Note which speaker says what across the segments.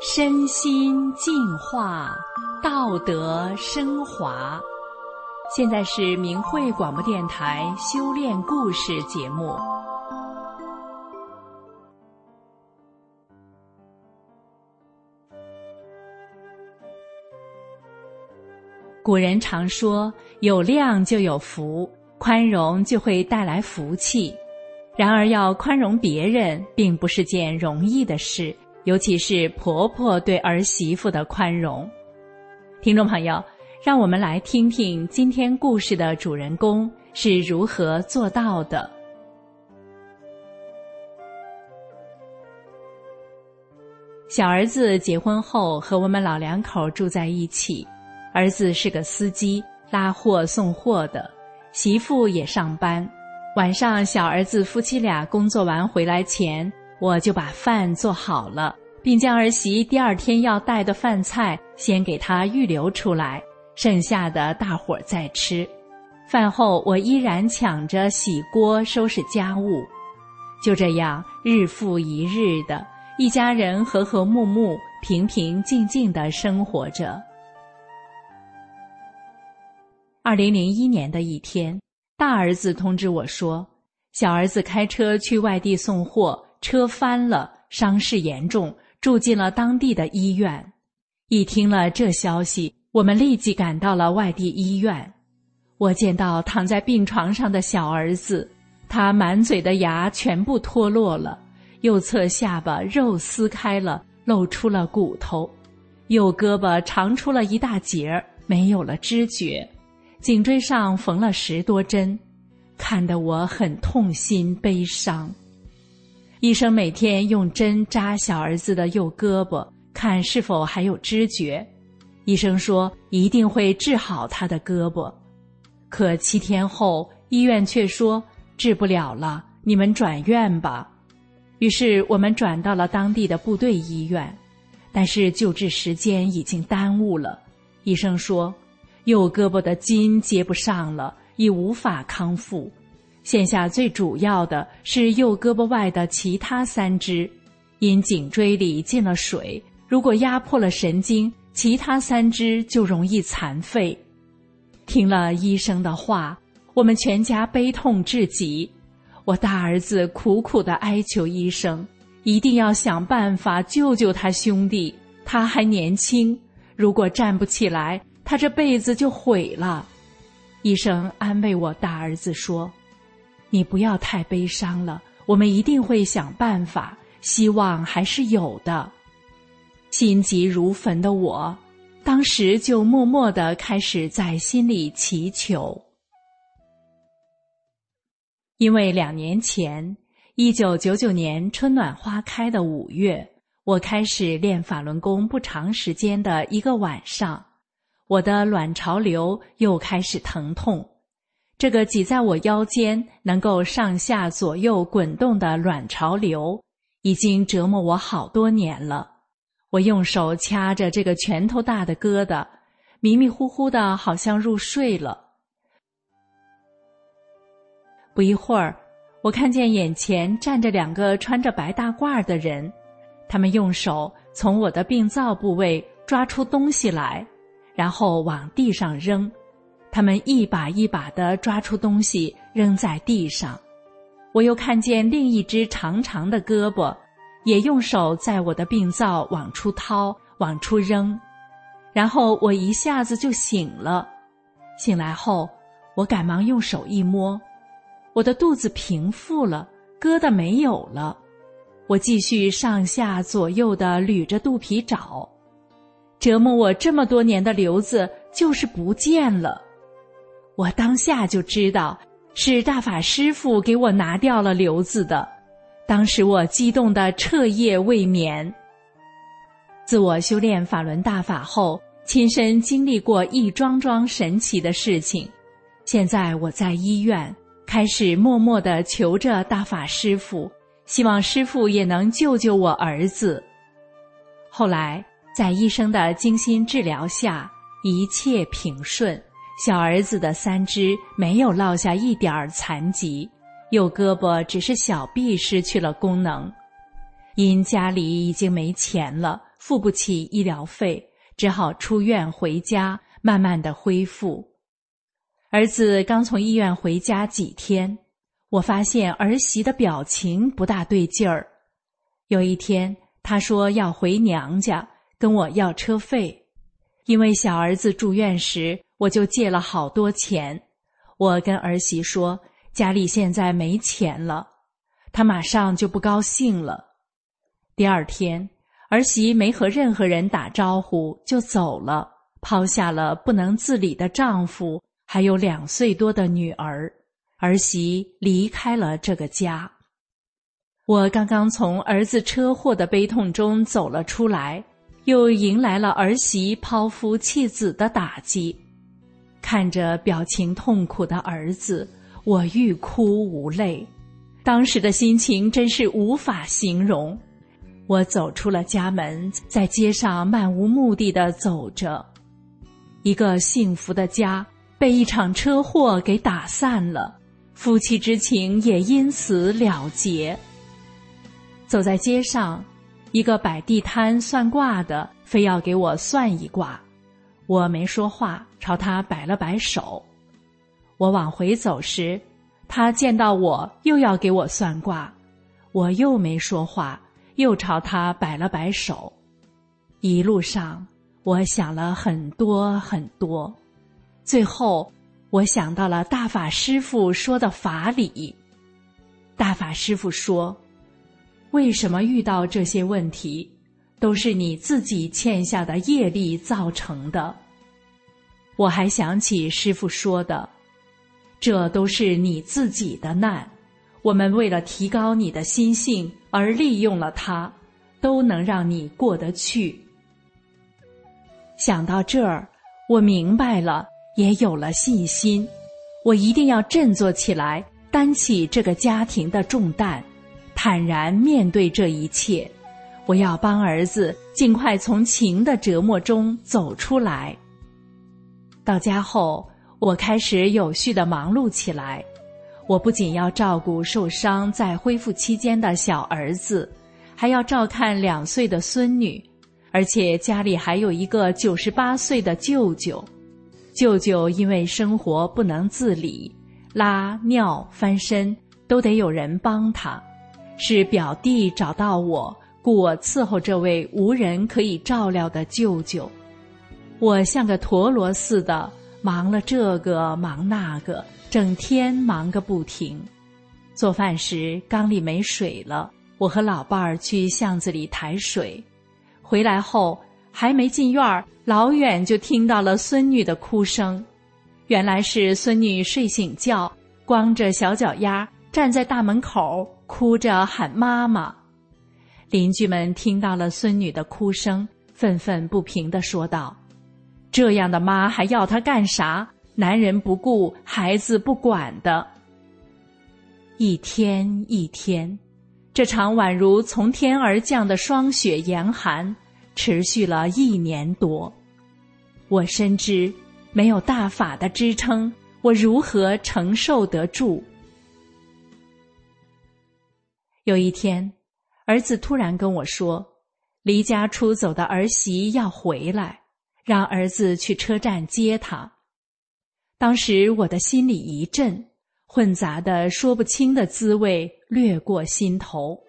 Speaker 1: 身心净化，道德升华。现在是明慧广播电台修炼故事节目。古人常说：“有量就有福，宽容就会带来福气。”然而，要宽容别人，并不是件容易的事，尤其是婆婆对儿媳妇的宽容。听众朋友，让我们来听听今天故事的主人公是如何做到的。小儿子结婚后，和我们老两口住在一起。儿子是个司机，拉货送货的；媳妇也上班。晚上，小儿子夫妻俩工作完回来前，我就把饭做好了，并将儿媳第二天要带的饭菜先给他预留出来，剩下的大伙儿再吃。饭后，我依然抢着洗锅、收拾家务。就这样，日复一日的，一家人和和睦睦、平平静静的生活着。二零零一年的一天，大儿子通知我说，小儿子开车去外地送货，车翻了，伤势严重，住进了当地的医院。一听了这消息，我们立即赶到了外地医院。我见到躺在病床上的小儿子，他满嘴的牙全部脱落了，右侧下巴肉撕开了，露出了骨头，右胳膊长出了一大截儿，没有了知觉。颈椎上缝了十多针，看得我很痛心悲伤。医生每天用针扎小儿子的右胳膊，看是否还有知觉。医生说一定会治好他的胳膊，可七天后医院却说治不了了，你们转院吧。于是我们转到了当地的部队医院，但是救治时间已经耽误了。医生说。右胳膊的筋接不上了，已无法康复。现下最主要的是右胳膊外的其他三肢，因颈椎里进了水，如果压迫了神经，其他三肢就容易残废。听了医生的话，我们全家悲痛至极。我大儿子苦苦的哀求医生，一定要想办法救救他兄弟，他还年轻，如果站不起来。他这辈子就毁了。医生安慰我大儿子说：“你不要太悲伤了，我们一定会想办法，希望还是有的。”心急如焚的我，当时就默默的开始在心里祈求。因为两年前，一九九九年春暖花开的五月，我开始练法轮功不长时间的一个晚上。我的卵巢瘤又开始疼痛，这个挤在我腰间、能够上下左右滚动的卵巢瘤，已经折磨我好多年了。我用手掐着这个拳头大的疙瘩，迷迷糊糊的，好像入睡了。不一会儿，我看见眼前站着两个穿着白大褂的人，他们用手从我的病灶部位抓出东西来。然后往地上扔，他们一把一把的抓出东西扔在地上。我又看见另一只长长的胳膊，也用手在我的病灶往出掏、往出扔。然后我一下子就醒了。醒来后，我赶忙用手一摸，我的肚子平复了，疙瘩没有了。我继续上下左右的捋着肚皮找。折磨我这么多年的瘤子就是不见了，我当下就知道是大法师父给我拿掉了瘤子的。当时我激动的彻夜未眠。自我修炼法轮大法后，亲身经历过一桩桩神奇的事情。现在我在医院，开始默默的求着大法师父，希望师父也能救救我儿子。后来。在医生的精心治疗下，一切平顺。小儿子的三肢没有落下一点儿残疾，右胳膊只是小臂失去了功能。因家里已经没钱了，付不起医疗费，只好出院回家，慢慢的恢复。儿子刚从医院回家几天，我发现儿媳的表情不大对劲儿。有一天，她说要回娘家，跟我要车费。因为小儿子住院时，我就借了好多钱。我跟儿媳说家里现在没钱了，她马上就不高兴了。第二天，儿媳没和任何人打招呼就走了，抛下了不能自理的丈夫，还有两岁多的女儿。儿媳离开了这个家。我刚刚从儿子车祸的悲痛中走了出来。又迎来了儿媳抛夫弃子的打击，看着表情痛苦的儿子，我欲哭无泪。当时的心情真是无法形容。我走出了家门，在街上漫无目的的走着。一个幸福的家被一场车祸给打散了，夫妻之情也因此了结。走在街上。一个摆地摊算卦的，非要给我算一卦，我没说话，朝他摆了摆手。我往回走时，他见到我又要给我算卦，我又没说话，又朝他摆了摆手。一路上，我想了很多很多，最后我想到了大法师父说的法理。大法师父说。为什么遇到这些问题，都是你自己欠下的业力造成的？我还想起师傅说的，这都是你自己的难。我们为了提高你的心性而利用了它，都能让你过得去。想到这儿，我明白了，也有了信心。我一定要振作起来，担起这个家庭的重担。坦然面对这一切，我要帮儿子尽快从情的折磨中走出来。到家后，我开始有序的忙碌起来。我不仅要照顾受伤在恢复期间的小儿子，还要照看两岁的孙女，而且家里还有一个九十八岁的舅舅。舅舅因为生活不能自理，拉尿翻身都得有人帮他。是表弟找到我，雇我伺候这位无人可以照料的舅舅。我像个陀螺似的，忙了这个忙那个，整天忙个不停。做饭时缸里没水了，我和老伴儿去巷子里抬水。回来后还没进院儿，老远就听到了孙女的哭声。原来是孙女睡醒觉，光着小脚丫站在大门口。哭着喊妈妈，邻居们听到了孙女的哭声，愤愤不平的说道：“这样的妈还要她干啥？男人不顾，孩子不管的。”一天一天，这场宛如从天而降的霜雪严寒，持续了一年多。我深知，没有大法的支撑，我如何承受得住？有一天，儿子突然跟我说：“离家出走的儿媳要回来，让儿子去车站接她。”当时我的心里一震，混杂的说不清的滋味掠过心头。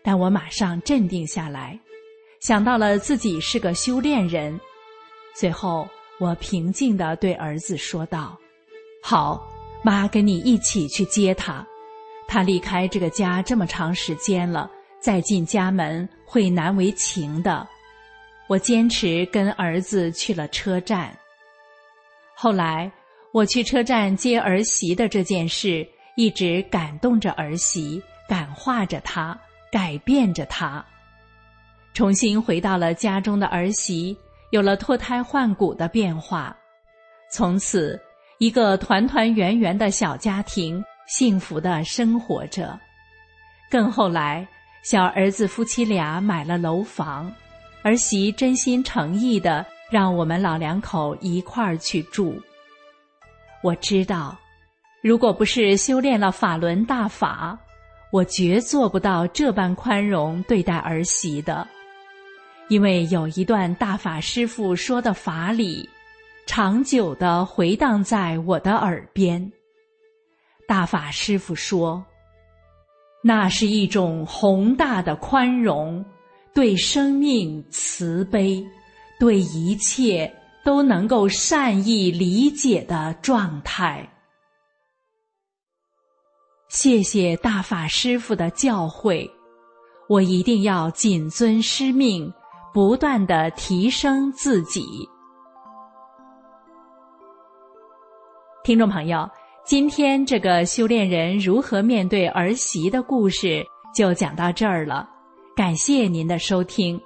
Speaker 1: 但我马上镇定下来，想到了自己是个修炼人，随后我平静的对儿子说道：“好，妈跟你一起去接他。”他离开这个家这么长时间了，再进家门会难为情的。我坚持跟儿子去了车站。后来我去车站接儿媳的这件事，一直感动着儿媳，感化着她，改变着她。重新回到了家中的儿媳，有了脱胎换骨的变化。从此，一个团团圆圆的小家庭。幸福的生活着，更后来，小儿子夫妻俩买了楼房，儿媳真心诚意的让我们老两口一块儿去住。我知道，如果不是修炼了法轮大法，我绝做不到这般宽容对待儿媳的，因为有一段大法师父说的法理，长久的回荡在我的耳边。大法师父说，那是一种宏大的宽容，对生命慈悲，对一切都能够善意理解的状态。谢谢大法师父的教诲，我一定要谨遵师命，不断的提升自己。听众朋友，今天这个修炼人如何面对儿媳的故事就讲到这儿了，感谢您的收听。